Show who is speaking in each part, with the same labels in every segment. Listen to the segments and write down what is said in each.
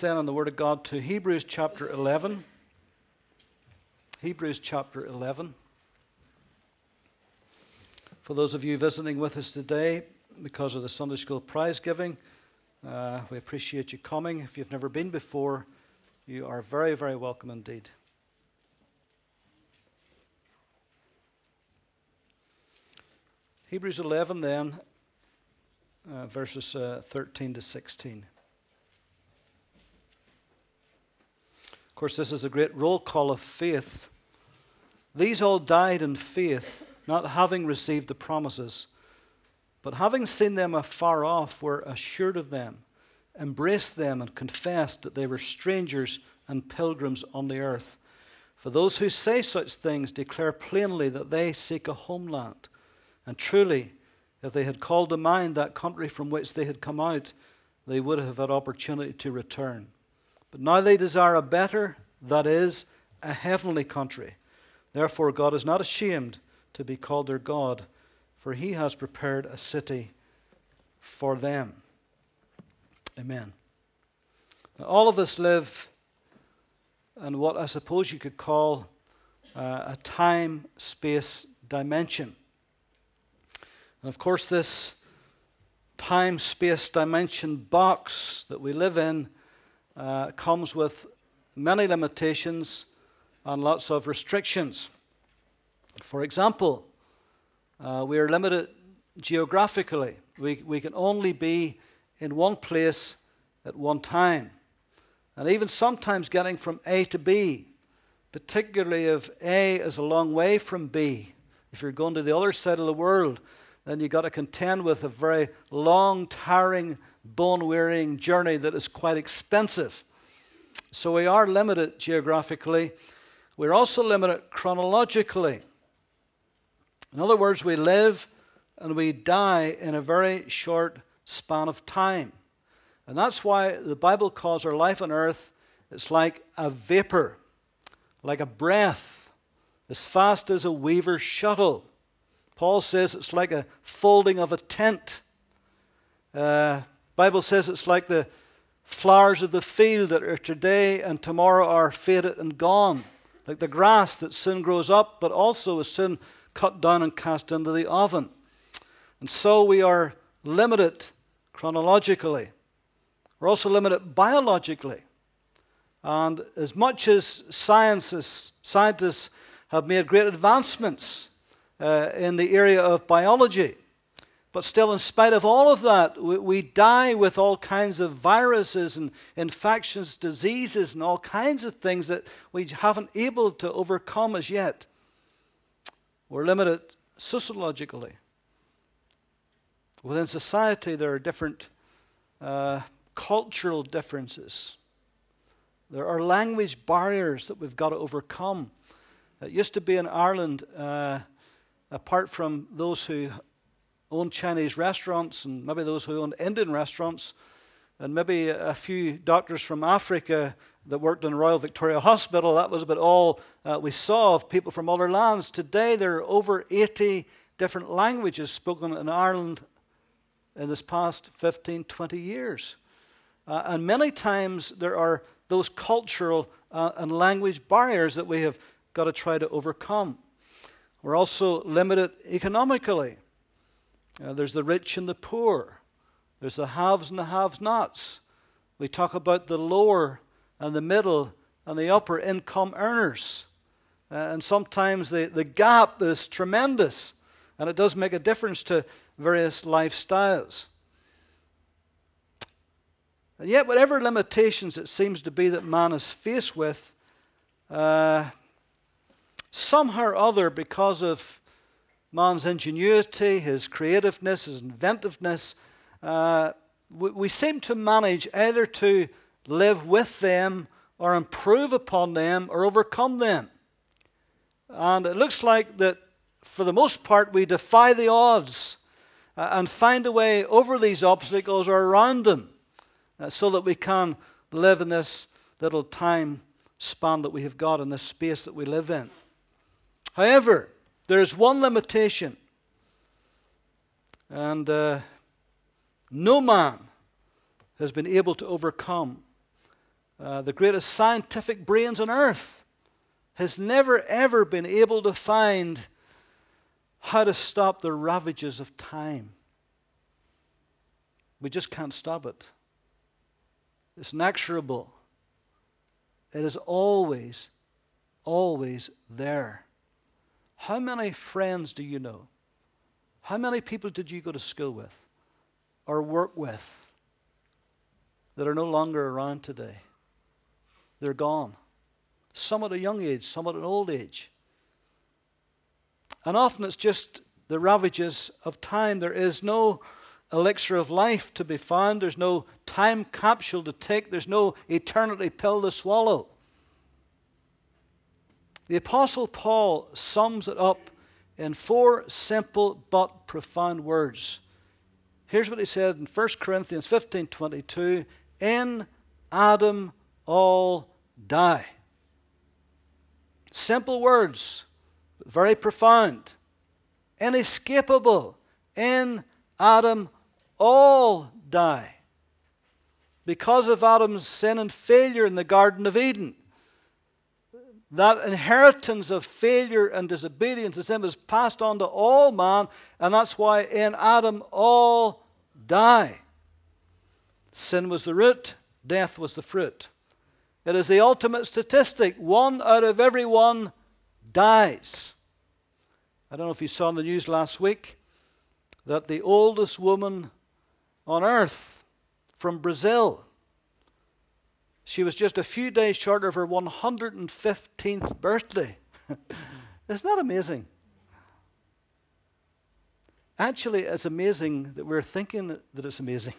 Speaker 1: then on the Word of God to Hebrews chapter 11. Hebrews chapter 11. For those of you visiting with us today because of the Sunday School prize giving, uh, we appreciate you coming. If you've never been before, you are very, very welcome indeed. Hebrews 11, then, uh, verses uh, 13 to 16. Course, this is a great roll call of faith. These all died in faith, not having received the promises, but having seen them afar off, were assured of them, embraced them, and confessed that they were strangers and pilgrims on the earth. For those who say such things declare plainly that they seek a homeland. And truly, if they had called to mind that country from which they had come out, they would have had opportunity to return. But now they desire a better, that is, a heavenly country. Therefore, God is not ashamed to be called their God, for he has prepared a city for them. Amen. Now, all of us live in what I suppose you could call uh, a time space dimension. And of course, this time space dimension box that we live in uh, comes with many limitations and lots of restrictions. For example, uh, we are limited geographically. We, we can only be in one place at one time. And even sometimes getting from A to B, particularly if A is a long way from B, if you're going to the other side of the world, then you've got to contend with a very long, tiring, bone wearying journey that is quite expensive. So we are limited geographically. We're also limited chronologically. In other words, we live and we die in a very short span of time. And that's why the Bible calls our life on earth it's like a vapor, like a breath, as fast as a weaver's shuttle. Paul says it's like a folding of a tent. Uh, Bible says it's like the flowers of the field that are today and tomorrow are faded and gone, like the grass that soon grows up, but also is soon cut down and cast into the oven. And so we are limited chronologically. We're also limited biologically. And as much as scientists, scientists have made great advancements uh, in the area of biology. But still, in spite of all of that, we, we, die with all kinds of viruses and infections, diseases, and all kinds of things that we haven't able to overcome as yet. We're limited sociologically. Within society, there are different uh, cultural differences. There are language barriers that we've got to overcome. It used to be in Ireland. Uh, apart from those who own Chinese restaurants and maybe those who own Indian restaurants, and maybe a few doctors from Africa that worked in Royal Victoria Hospital, that was about all uh, we saw of people from other lands. Today, there are over 80 different languages spoken in Ireland in this past 15, 20 years. Uh, and many times there are those cultural uh, and language barriers that we have got to try to overcome. We're also limited economically. Uh, there's the rich and the poor, there's the haves and the have nots. We talk about the lower and the middle and the upper income earners. Uh, and sometimes the, the gap is tremendous, and it does make a difference to various lifestyles. And yet, whatever limitations it seems to be that man is faced with, uh, somehow or other, because of man's ingenuity, his creativeness, his inventiveness, uh, we, we seem to manage either to live with them or improve upon them or overcome them. And it looks like that for the most part we defy the odds uh, and find a way over these obstacles or around them uh, so that we can live in this little time span that we have got in this space that we live in. However, there is one limitation, and uh, no man has been able to overcome, uh, the greatest scientific brains on earth, has never ever been able to find how to stop the ravages of time. We just can't stop it. It's inexorable. It is always, always there. How many friends do you know? How many people did you go to school with or work with that are no longer around today? They're gone. Some at a young age, some at an old age. And often it's just the ravages of time. There is no elixir of life to be found, there's no time capsule to take, there's no eternity pill to swallow. The Apostle Paul sums it up in four simple but profound words. Here's what he said in 1 Corinthians 15 22 In Adam all die. Simple words, but very profound. Inescapable. In Adam all die. Because of Adam's sin and failure in the Garden of Eden. That inheritance of failure and disobedience and sin was passed on to all man, and that's why in Adam all die. Sin was the root, death was the fruit. It is the ultimate statistic. One out of every one dies. I don't know if you saw in the news last week that the oldest woman on earth from Brazil, she was just a few days short of her 115th birthday. Isn't that amazing? Actually, it's amazing that we're thinking that it's amazing.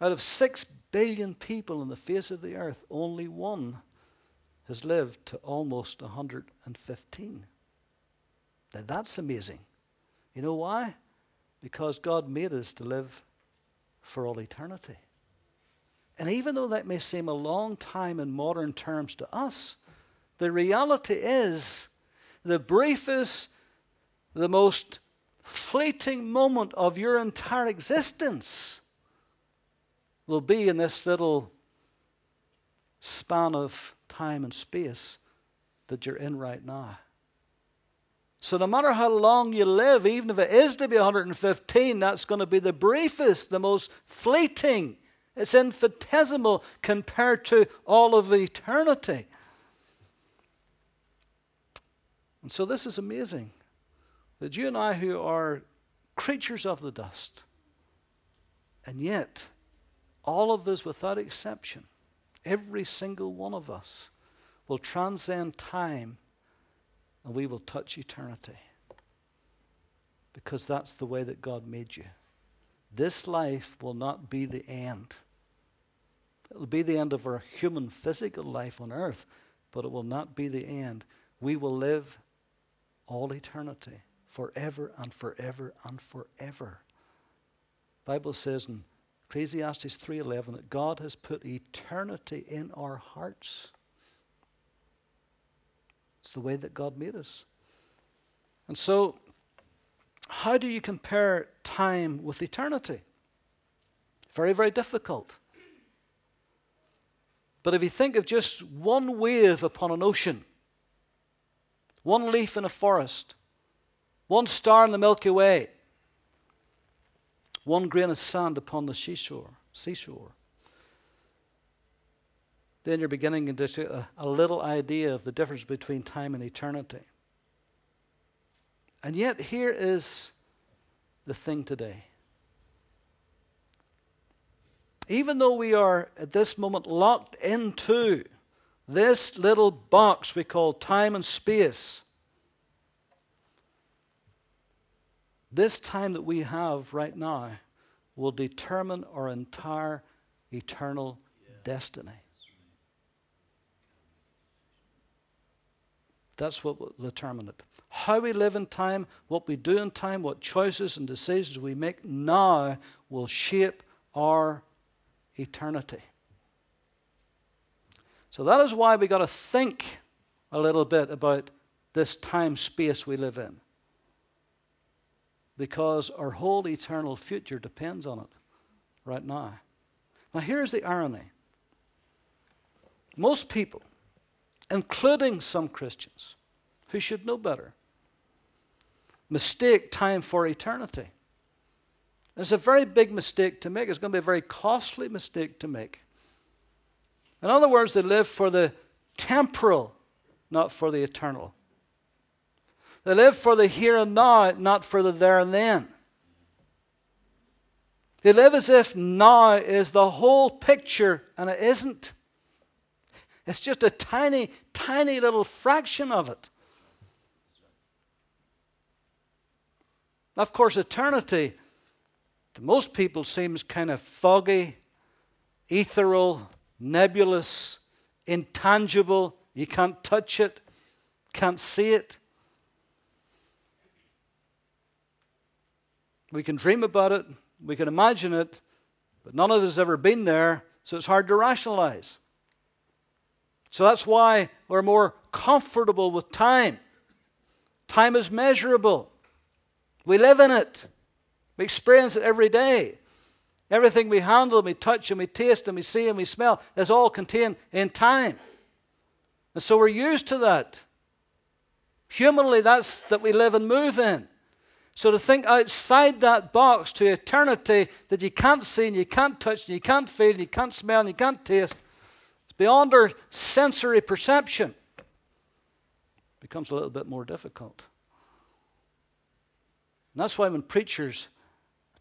Speaker 1: Out of six billion people on the face of the earth, only one has lived to almost 115. Now that's amazing. You know why? Because God made us to live for all eternity. And even though that may seem a long time in modern terms to us, the reality is the briefest, the most fleeting moment of your entire existence will be in this little span of time and space that you're in right now. So, no matter how long you live, even if it is to be 115, that's going to be the briefest, the most fleeting. It's infinitesimal compared to all of eternity. And so, this is amazing that you and I, who are creatures of the dust, and yet all of us without exception, every single one of us, will transcend time and we will touch eternity. Because that's the way that God made you. This life will not be the end. It will be the end of our human physical life on earth, but it will not be the end. We will live all eternity, forever and forever and forever. Bible says in Ecclesiastes 3:11 that God has put eternity in our hearts. It's the way that God made us. And so how do you compare time with eternity? Very, very difficult. But if you think of just one wave upon an ocean, one leaf in a forest, one star in the Milky Way, one grain of sand upon the seashore, seashore. Then you're beginning to get a, a little idea of the difference between time and eternity. And yet, here is the thing today. Even though we are at this moment locked into this little box we call time and space, This time that we have right now will determine our entire eternal destiny. That's what will determine it. How we live in time, what we do in time, what choices and decisions we make now will shape our eternity. So that is why we got to think a little bit about this time space we live in because our whole eternal future depends on it right now. Now, here's the irony most people, including some Christians who should know better, mistake time for eternity. It's a very big mistake to make. It's going to be a very costly mistake to make. In other words, they live for the temporal, not for the eternal. They live for the here and now, not for the there and then. They live as if now is the whole picture, and it isn't. It's just a tiny, tiny little fraction of it. Of course, eternity to most people seems kind of foggy, ethereal, nebulous, intangible. You can't touch it, can't see it. We can dream about it, we can imagine it, but none of us has ever been there, so it's hard to rationalize. So that's why we're more comfortable with time. Time is measurable. We live in it. We experience it every day. Everything we handle, and we touch, and we taste, and we see, and we smell is all contained in time. And so we're used to that. Humanly, that's that we live and move in. So to think outside that box to eternity that you can't see and you can't touch and you can't feel and you can't smell and you can't taste, it's beyond our sensory perception. Becomes a little bit more difficult. And that's why when preachers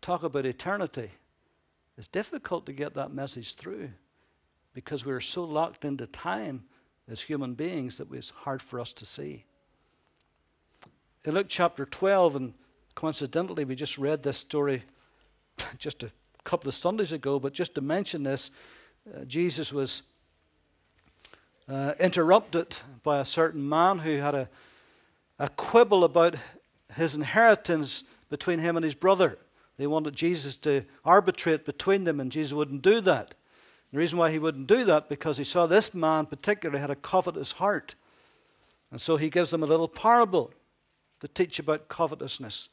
Speaker 1: talk about eternity, it's difficult to get that message through because we're so locked into time as human beings that it's hard for us to see. In Luke chapter 12, and coincidentally, we just read this story just a couple of Sundays ago, but just to mention this, uh, Jesus was uh, interrupted by a certain man who had a, a quibble about his inheritance between him and his brother. They wanted Jesus to arbitrate between them, and Jesus wouldn't do that. The reason why he wouldn't do that because he saw this man particularly had a covetous heart. And so he gives them a little parable to teach about covetousness.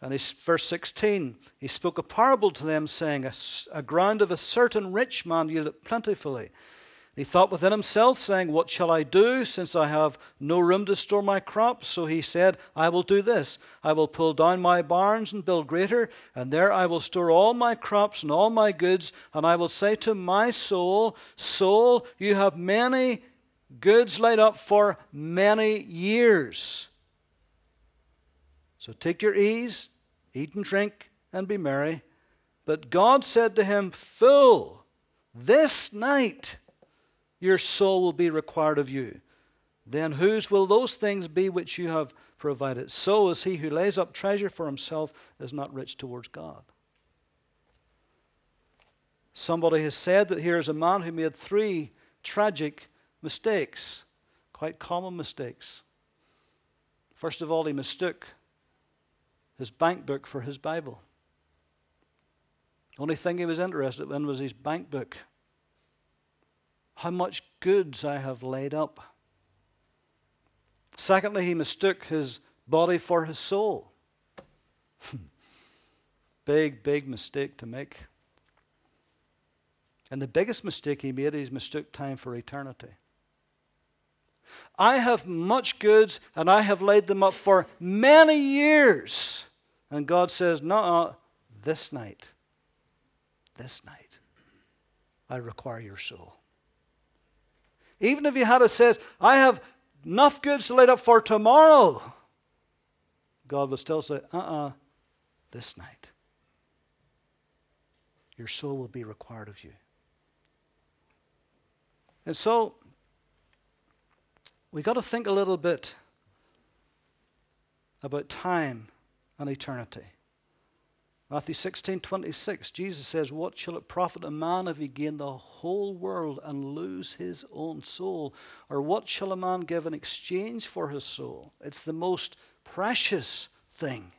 Speaker 1: And he's, verse 16, he spoke a parable to them, saying, A, a ground of a certain rich man yielded plentifully. He thought within himself, saying, What shall I do, since I have no room to store my crops? So he said, I will do this. I will pull down my barns and build greater, and there I will store all my crops and all my goods. And I will say to my soul, Soul, you have many goods laid up for many years. So take your ease, eat and drink, and be merry. But God said to him, Fool, this night your soul will be required of you. Then whose will those things be which you have provided? So is he who lays up treasure for himself is not rich towards God. Somebody has said that here is a man who made three tragic mistakes, quite common mistakes. First of all, he mistook his bank book for his Bible. The only thing he was interested in was his bank book how much goods I have laid up. Secondly, he mistook his body for his soul. big, big mistake to make. And the biggest mistake he made is mistook time for eternity. I have much goods and I have laid them up for many years. And God says, No, this night, this night, I require your soul. Even if you had it says, I have enough goods to lay up for tomorrow, God will still say, uh uh-uh, uh this night. Your soul will be required of you. And so, we've got to think a little bit about time and eternity. Matthew 16, 26, Jesus says, What shall it profit a man if he gain the whole world and lose his own soul? Or what shall a man give in exchange for his soul? It's the most precious thing.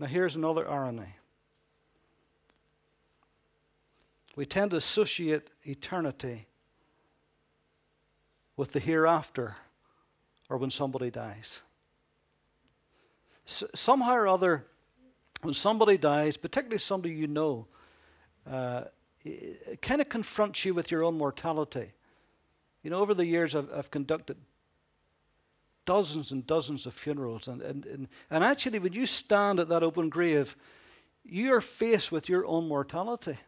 Speaker 1: Now, here's another irony. We tend to associate eternity with the hereafter or when somebody dies somehow or other, when somebody dies, particularly somebody you know, uh, it kind of confronts you with your own mortality. You know, over the years, I've, I've conducted dozens and dozens of funerals. And, and, and, and actually, when you stand at that open grave, you are faced with your own mortality.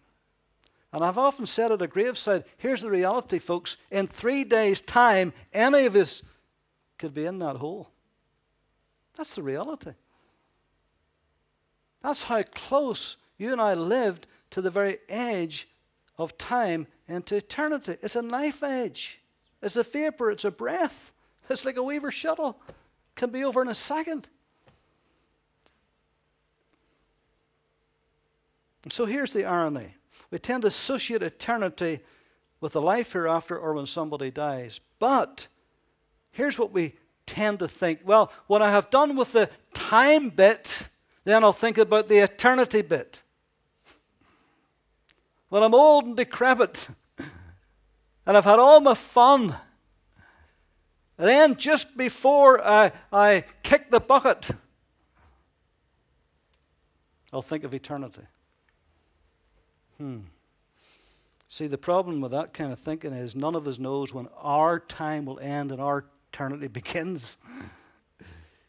Speaker 1: And I've often said at a graveside, here's the reality, folks. In three days' time, any of us could be in that hole. That's the reality. That's how close you and I lived to the very edge of time into eternity. It's a knife edge. It's a vapor. It's a breath. It's like a Weaver shuttle. Can be over in a second. And so here's the irony. We tend to associate eternity with the life hereafter or when somebody dies. But here's what we tend to think well, when I have done with the time bit, then I'll think about the eternity bit. When I'm old and decrepit and I've had all my fun, then just before I, I kick the bucket, I'll think of eternity. Hmm. See, the problem with that kind of thinking is none of us knows when our time will end and our eternity begins.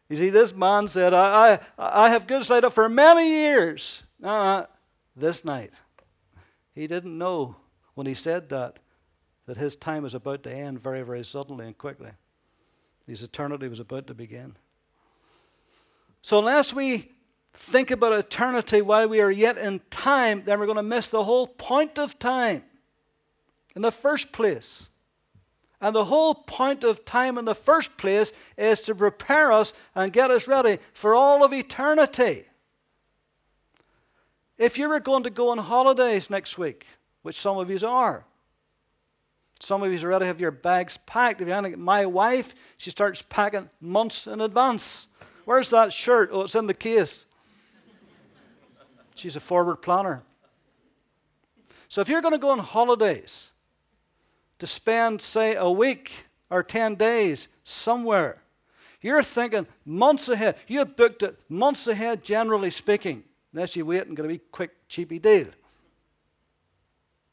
Speaker 1: You see, this man said, I, I, I have goods laid up for many years. Uh, this night. He didn't know when he said that that his time was about to end very, very suddenly and quickly. His eternity was about to begin. So, unless we think about eternity while we are yet in time, then we're going to miss the whole point of time in the first place. And the whole point of time in the first place is to prepare us and get us ready for all of eternity. If you were going to go on holidays next week, which some of you are, some of you already have your bags packed. If you're anything, my wife, she starts packing months in advance. Where's that shirt? Oh, it's in the case. She's a forward planner. So if you're going to go on holidays to spend, say, a week or 10 days somewhere, you're thinking months ahead. You have booked it months ahead, generally speaking. Unless you wait and get a wee quick, cheapy deal.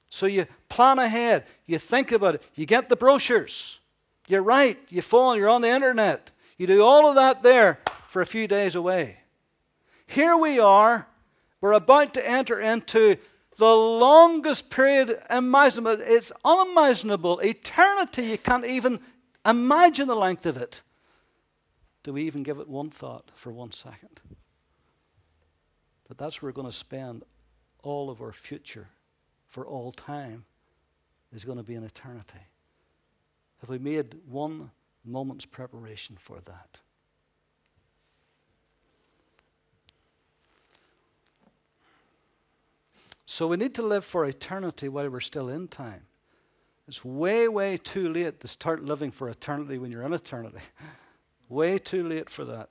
Speaker 1: So you plan ahead, you think about it, you get the brochures, you write, you phone, you're on the internet, you do all of that there for a few days away. Here we are, we're about to enter into the longest period imaginable. It's unimaginable. Eternity, you can't even imagine the length of it. Do we even give it one thought for one second? But that's where we're going to spend all of our future for all time is going to be in eternity. Have we made one moment's preparation for that? So we need to live for eternity while we're still in time. It's way, way too late to start living for eternity when you're in eternity. way too late for that.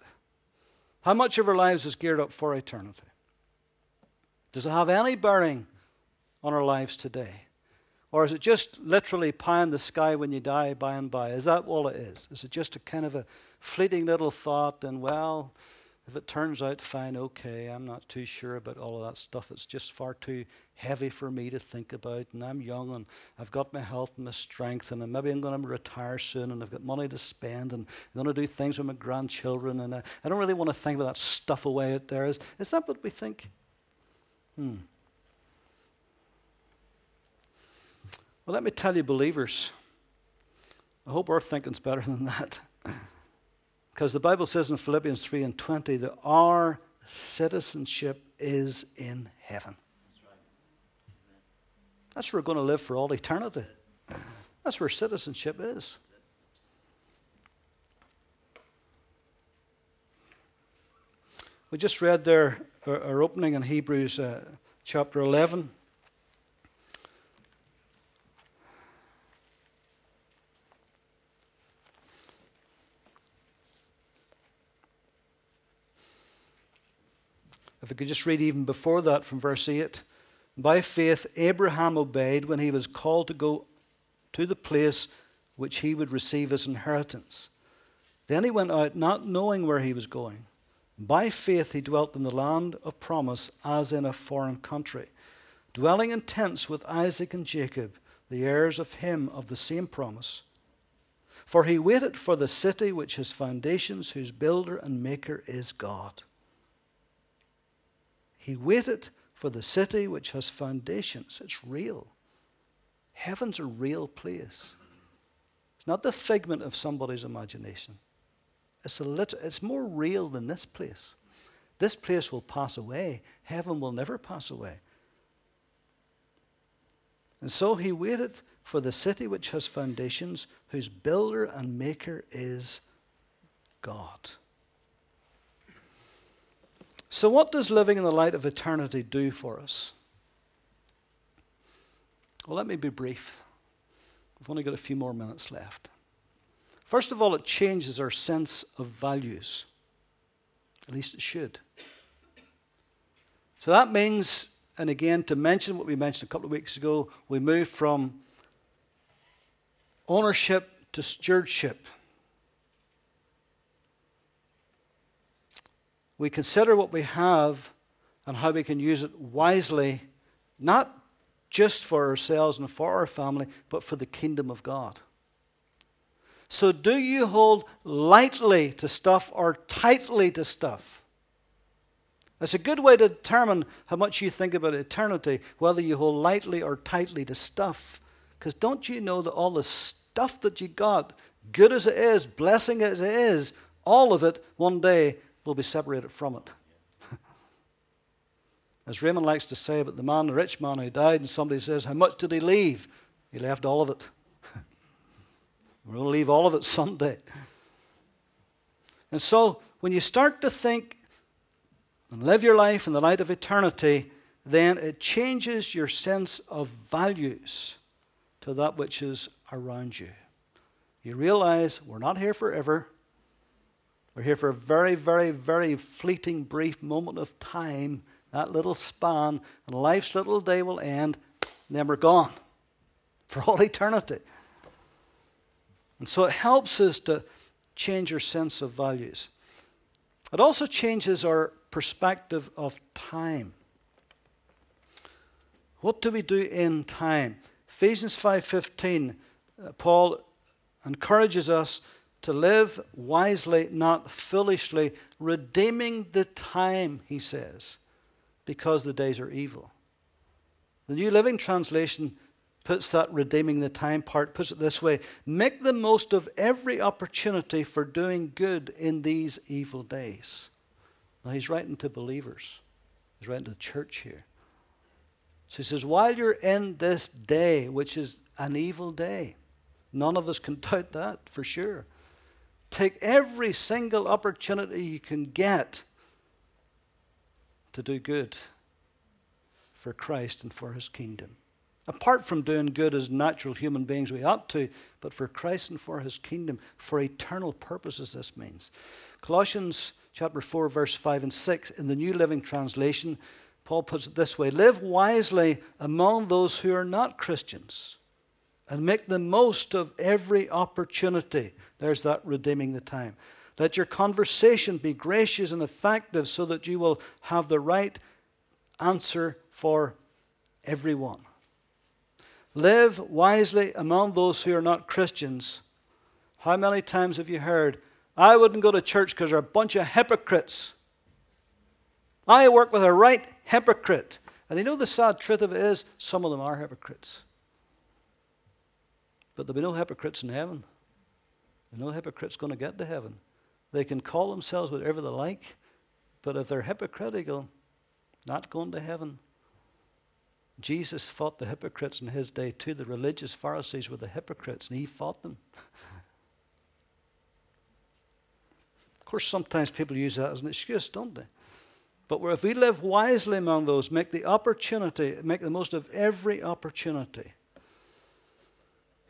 Speaker 1: How much of our lives is geared up for eternity? Does it have any bearing on our lives today? Or is it just literally pie in the sky when you die by and by? Is that all it is? Is it just a kind of a fleeting little thought and, well, if it turns out fine, okay, I'm not too sure about all of that stuff. It's just far too heavy for me to think about. And I'm young and I've got my health and my strength. And maybe I'm going to retire soon and I've got money to spend. And I'm going to do things with my grandchildren. And I, I don't really want to think about that stuff away out there. Is, is that what we think? Hmm. Well, let me tell you, believers, I hope our thinking's better than that. Because the Bible says in Philippians 3 and 20 that our citizenship is in heaven. That's where we're going to live for all eternity. That's where citizenship is. We just read there our, opening in Hebrews uh, chapter 11. If we could just read even before that from verse 8. By faith, Abraham obeyed when he was called to go to the place which he would receive as inheritance. Then he went out, not knowing where he was going. By faith, he dwelt in the land of promise as in a foreign country, dwelling in tents with Isaac and Jacob, the heirs of him of the same promise. For he waited for the city which has foundations, whose builder and maker is God. He waited for the city which has foundations. It's real. Heaven's a real place. It's not the figment of somebody's imagination. It's, a lit- it's more real than this place. This place will pass away. Heaven will never pass away. And so he waited for the city which has foundations, whose builder and maker is God. So, what does living in the light of eternity do for us? Well, let me be brief. We've only got a few more minutes left. First of all, it changes our sense of values. At least it should. So that means and again, to mention what we mentioned a couple of weeks ago, we move from ownership to stewardship. We consider what we have and how we can use it wisely, not just for ourselves and for our family, but for the kingdom of God. So, do you hold lightly to stuff or tightly to stuff? It's a good way to determine how much you think about eternity, whether you hold lightly or tightly to stuff. Because don't you know that all the stuff that you got, good as it is, blessing as it is, all of it one day will be separated from it. as Raymond likes to say about the man, the rich man who died, and somebody says, How much did he leave? He left all of it. We're going to leave all of it someday. And so, when you start to think and live your life in the light of eternity, then it changes your sense of values to that which is around you. You realize we're not here forever. We're here for a very, very, very fleeting, brief moment of time, that little span, and life's little day will end, and then we're gone for all eternity. And so it helps us to change our sense of values. It also changes our perspective of time. What do we do in time? Ephesians 5:15 uh, Paul encourages us to live wisely, not foolishly, redeeming the time, he says, because the days are evil. The New Living Translation puts that redeeming the time part, puts it this way make the most of every opportunity for doing good in these evil days. Now, he's writing to believers, he's writing to the church here. So he says, while you're in this day, which is an evil day, none of us can doubt that for sure. Take every single opportunity you can get to do good for Christ and for his kingdom. Apart from doing good as natural human beings, we ought to, but for Christ and for his kingdom, for eternal purposes, this means. Colossians chapter 4, verse 5 and 6. In the New Living Translation, Paul puts it this way Live wisely among those who are not Christians and make the most of every opportunity. There's that redeeming the time. Let your conversation be gracious and effective so that you will have the right answer for everyone. Live wisely among those who are not Christians. How many times have you heard, I wouldn't go to church because they're a bunch of hypocrites. I work with a right hypocrite. And you know the sad truth of it is, some of them are hypocrites. But there'll be no hypocrites in heaven. No hypocrites going to get to heaven. They can call themselves whatever they like, but if they're hypocritical, not going to heaven. Jesus fought the hypocrites in his day too. The religious Pharisees were the hypocrites, and he fought them. Of course, sometimes people use that as an excuse, don't they? But if we live wisely among those, make the opportunity, make the most of every opportunity.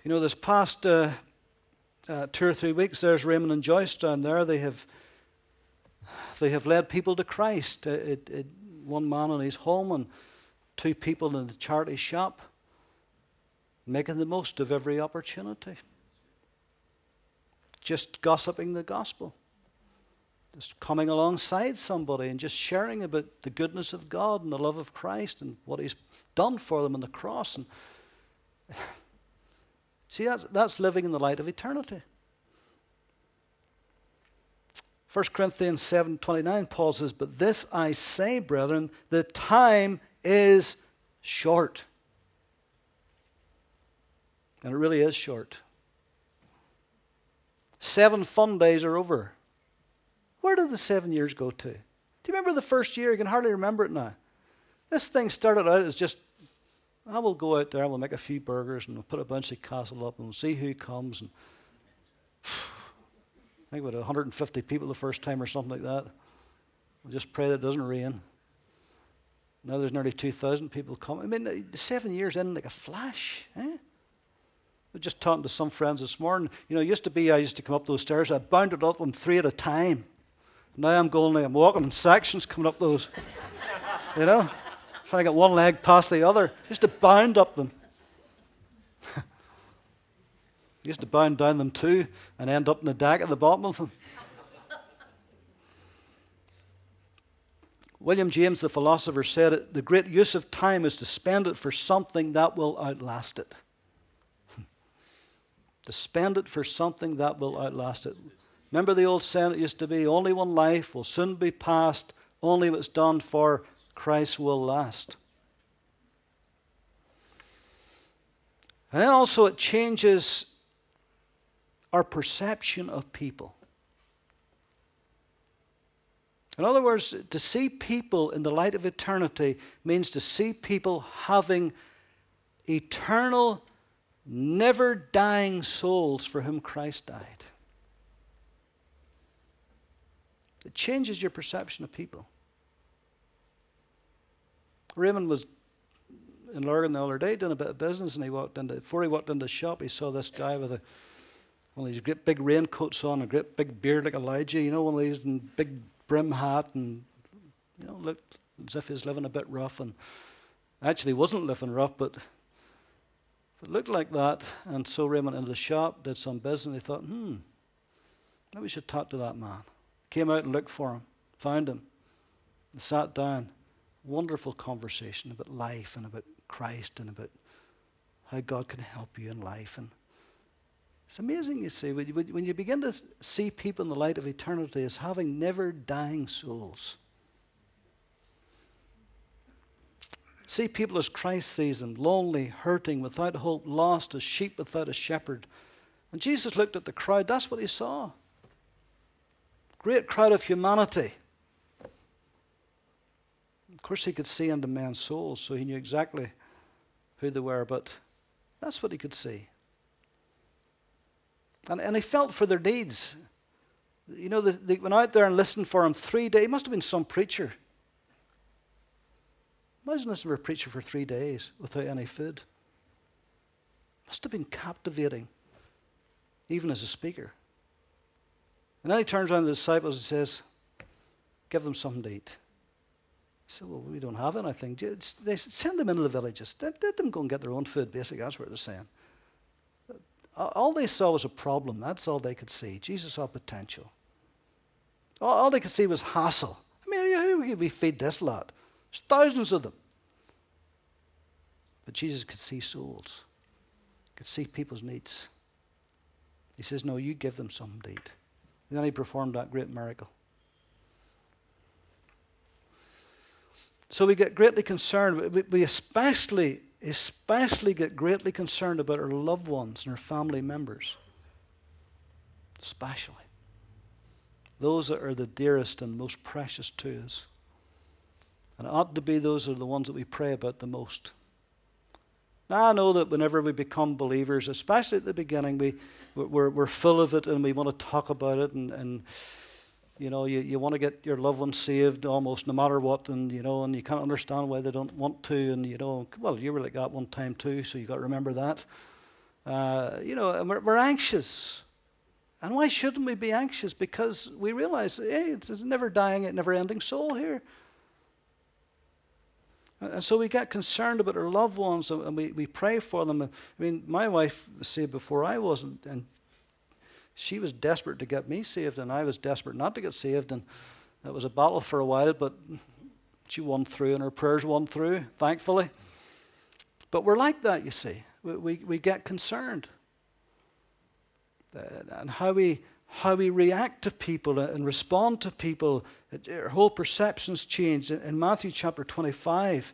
Speaker 1: You know, this past uh, uh, two or three weeks, there's Raymond and Joyce down there. They have they have led people to Christ. It, it, one man in his home and two people in the charity shop, making the most of every opportunity. Just gossiping the gospel. Just coming alongside somebody and just sharing about the goodness of God and the love of Christ and what He's done for them on the cross. And see, that's, that's living in the light of eternity. 1 Corinthians 7:29 Paul says, "But this I say, brethren, the time is short." And it really is short. Seven fun days are over. Where did the seven years go to? Do you remember the first year? You can hardly remember it now. This thing started out as just, I will go out there, and I will make a few burgers, and we'll put a bunch of castle up, and we'll see who comes. And I think about 150 people the first time or something like that. We'll just pray that it doesn't rain. Now there's nearly 2,000 people coming. I mean, seven years in like a flash. Eh? I was just talking to some friends this morning. You know, it used to be I used to come up those stairs, I bounded up them three at a time. Now I'm going, I'm walking in sections coming up those. you know, trying to get one leg past the other, just to bound up them. used to bound down them too and end up in the deck at the bottom of them. William James, the philosopher, said it, the great use of time is to spend it for something that will outlast it. to spend it for something that will outlast it. Remember the old saying it used to be only one life will soon be past, only what's done for Christ will last. And then also it changes our perception of people. In other words, to see people in the light of eternity means to see people having eternal, never dying souls for whom Christ died. It changes your perception of people. Raymond was in Lurgan the other day doing a bit of business, and he walked into before he walked into the shop, he saw this guy with a one of these great big raincoats on, a great big beard like Elijah, you know, one of these and big brim hat, and you know, looked as if he was living a bit rough, and actually wasn't living rough, but it looked like that. And so Raymond into the shop, did some business, and he thought, hmm, maybe we should talk to that man. Came out and looked for him, found him, and sat down. Wonderful conversation about life and about Christ and about how God can help you in life. And it's amazing, you see, when you, when you begin to see people in the light of eternity as having never dying souls. See people as Christ sees them, lonely, hurting, without hope, lost as sheep without a shepherd. And Jesus looked at the crowd, that's what he saw. Great crowd of humanity. Course, he could see into men's souls, so he knew exactly who they were, but that's what he could see. And, and he felt for their needs. You know, they, they went out there and listened for him three days. He must have been some preacher. Imagine listening for a preacher for three days without any food. Must have been captivating, even as a speaker. And then he turns around to the disciples and says, Give them something to eat. Said, Well, we don't have anything. They send them into the villages. Let, let them go and get their own food, basically. That's what they're saying. Uh, all they saw was a problem. That's all they could see. Jesus saw potential. All they could see was hassle. I mean, who could we feed this lot? There's thousands of them. But Jesus could see souls, could see people's needs. He says, No, you give them something to eat. And then he performed that great miracle. So we get greatly concerned. We especially especially get greatly concerned about our loved ones and our family members. Especially. Those that are the dearest and most precious to us. And it ought to be those are the ones that we pray about the most. Now, I know that whenever we become believers, especially at the beginning, we, we're, we're full of it and we want to talk about it and, and you know, you, you want to get your loved ones saved almost no matter what, and you know, and you can't understand why they don't want to, and you know, well, you were like that one time too, so you got to remember that. Uh, you know, and we're, we're, anxious, and why shouldn't we be anxious? Because we realize, hey, it's a never dying, it never ending soul here. And so we get concerned about our loved ones, and we, we pray for them. I mean, my wife said before I wasn't, and she was desperate to get me saved, and I was desperate not to get saved. And it was a battle for a while, but she won through, and her prayers won through, thankfully. But we're like that, you see. We, we, we get concerned. And how we, how we react to people and respond to people, our whole perceptions change. In Matthew chapter 25,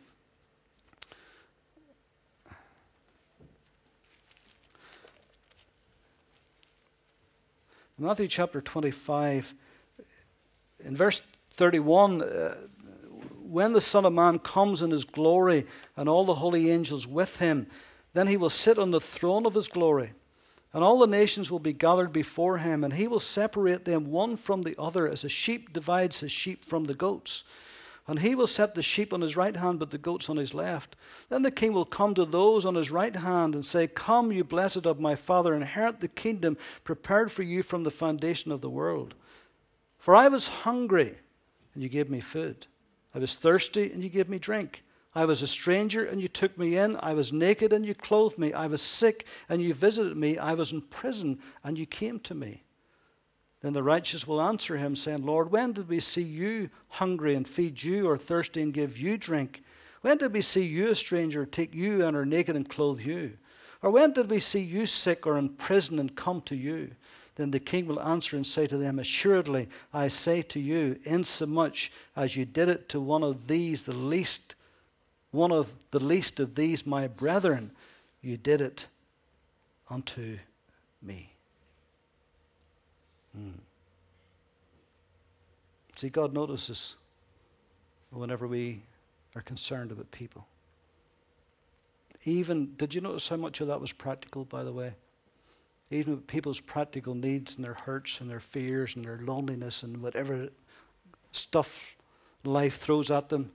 Speaker 1: Matthew chapter 25, in verse 31, uh, when the Son of Man comes in his glory and all the holy angels with him, then he will sit on the throne of his glory. And all the nations will be gathered before him, and he will separate them one from the other, as a sheep divides his sheep from the goats. And he will set the sheep on his right hand, but the goats on his left. Then the king will come to those on his right hand and say, Come, you blessed of my Father, inherit the kingdom prepared for you from the foundation of the world. For I was hungry, and you gave me food. I was thirsty, and you gave me drink. I was a stranger, and you took me in. I was naked, and you clothed me. I was sick, and you visited me. I was in prison, and you came to me. Then the righteous will answer him, saying, Lord, when did we see you hungry and feed you, or thirsty and give you drink? When did we see you a stranger, take you, and are naked and clothe you? Or when did we see you sick or in prison and come to you? Then the king will answer and say to them, Assuredly, I say to you, insomuch as you did it to one of these, the least, one of the least of these, my brethren, you did it unto me. Hmm. See, God notices whenever we are concerned about people. Even, did you notice how much of that was practical, by the way? Even people's practical needs and their hurts and their fears and their loneliness and whatever stuff life throws at them,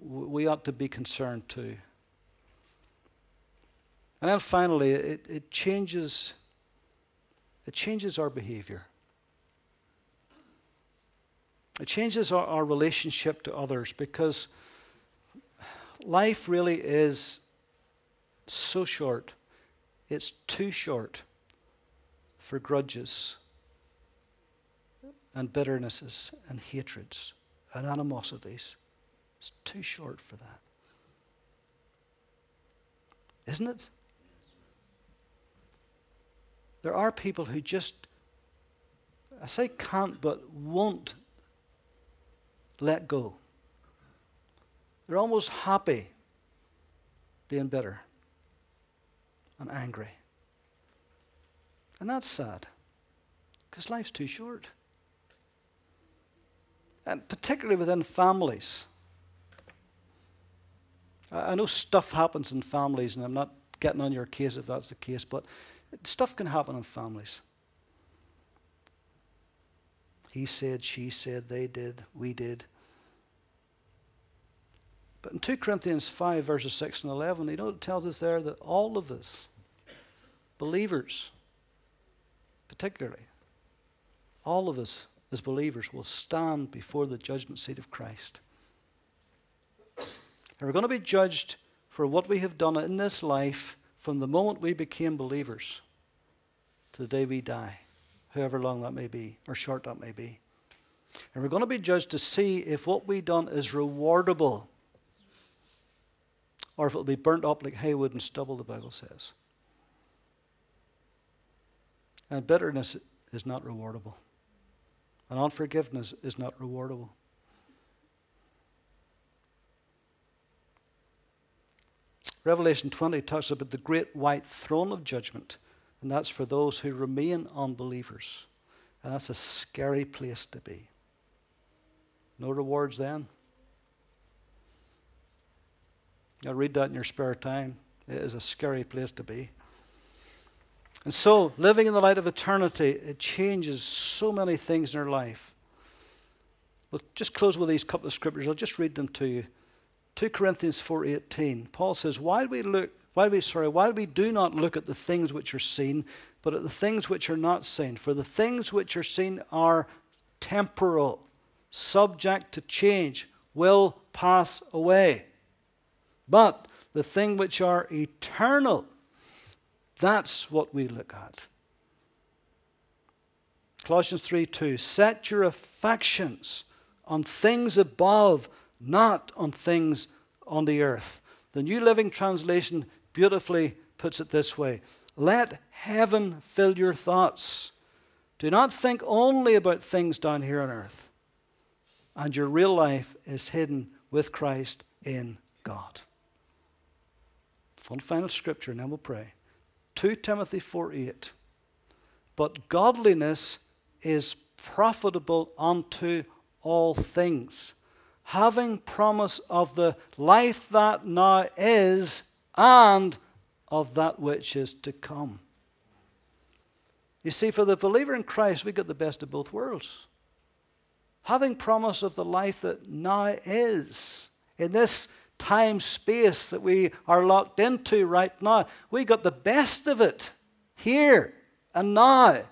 Speaker 1: we ought to be concerned too. And then finally, it, it changes it changes our behavior. It changes our, our relationship to others because life really is so short. It's too short for grudges and bitternesses and hatreds and animosities. It's too short for that. Isn't it? There are people who just, I say can't, but won't let go. They're almost happy being bitter and angry. And that's sad because life's too short. And particularly within families. I know stuff happens in families, and I'm not getting on your case if that's the case, but Stuff can happen in families. He said, she said, they did, we did. But in 2 Corinthians 5, verses 6 and 11, you know it tells us there that all of us, believers particularly, all of us as believers will stand before the judgment seat of Christ. And we're going to be judged for what we have done in this life from the moment we became believers to the day we die, however long that may be, or short that may be. And we're going to be judged to see if what we've done is rewardable or if it'll be burnt up like haywood and stubble, the Bible says. And bitterness is not rewardable. And unforgiveness is not rewardable. Revelation 20 talks about the great white throne of judgment, and that's for those who remain unbelievers. And that's a scary place to be. No rewards then. You'll read that in your spare time. It is a scary place to be. And so, living in the light of eternity, it changes so many things in our life. We'll just close with these couple of scriptures. I'll just read them to you. 2 Corinthians 4:18. Paul says, "While we look, while we sorry, while we do not look at the things which are seen, but at the things which are not seen, for the things which are seen are temporal, subject to change, will pass away. But the things which are eternal, that's what we look at. Colossians 3 2. Set your affections on things above, not on things on the earth. The New Living Translation beautifully puts it this way Let heaven fill your thoughts. Do not think only about things down here on earth. And your real life is hidden with Christ in God. One final scripture, and then we'll pray. 2 Timothy 4 8. But godliness is profitable unto all things, having promise of the life that now is and of that which is to come. You see, for the believer in Christ, we get the best of both worlds. Having promise of the life that now is, in this time space that we are locked into right now, we got the best of it here and now.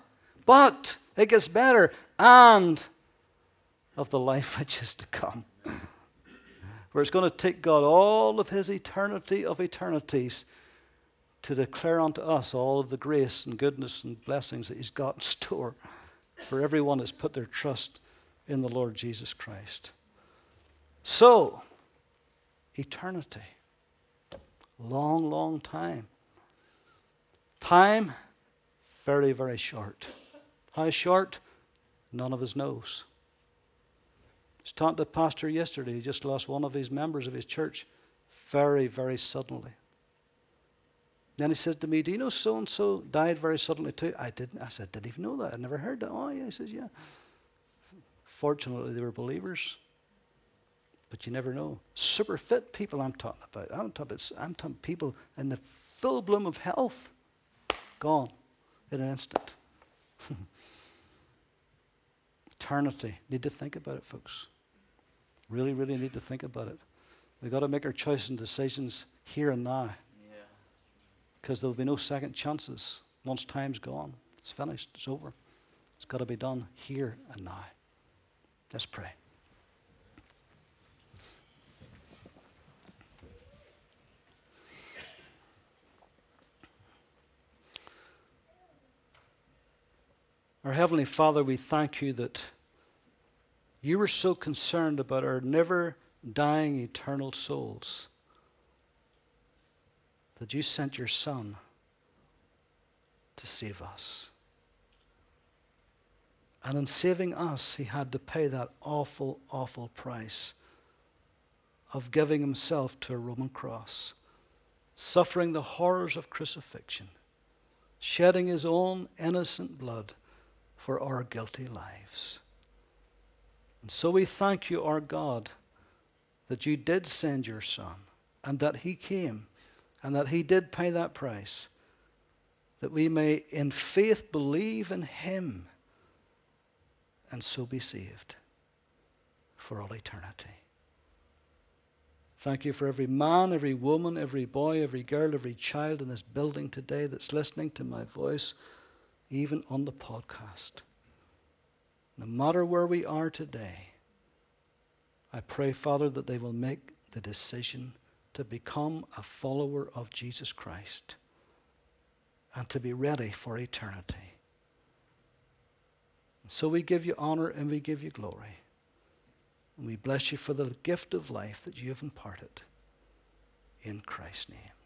Speaker 1: But it gets better, and of the life which is to come. Where it's going to take God all of his eternity of eternities to declare unto us all of the grace and goodness and blessings that he's got in store for everyone that's put their trust in the Lord Jesus Christ. So, eternity. Long, long time. Time, very, very short. How short? None of us knows. I was talking to a pastor yesterday. He just lost one of his members of his church very, very suddenly. Then he says to me, Do you know so and so died very suddenly too? I didn't. I said, Didn't even know that. I never heard that. Oh, yeah. He says, Yeah. Fortunately, they were believers. But you never know. Super fit people I'm talking about. I'm talking about I'm talking people in the full bloom of health. Gone in an instant. Eternity. Need to think about it, folks. Really, really need to think about it. We've got to make our choices and decisions here and now. Because yeah. there'll be no second chances. Once time's gone, it's finished, it's over. It's got to be done here and now. Let's pray. Our Heavenly Father, we thank you that you were so concerned about our never dying eternal souls that you sent your Son to save us. And in saving us, he had to pay that awful, awful price of giving himself to a Roman cross, suffering the horrors of crucifixion, shedding his own innocent blood for our guilty lives. And so we thank you, our God, that you did send your Son and that he came and that he did pay that price, that we may in faith believe in him and so be saved for all eternity. Thank you for every man, every woman, every boy, every girl, every child in this building today that's listening to my voice, even on the podcast. No matter where we are today, I pray, Father, that they will make the decision to become a follower of Jesus Christ and to be ready for eternity. So we give you honor and we give you glory. And we bless you for the gift of life that you have imparted. In Christ's name.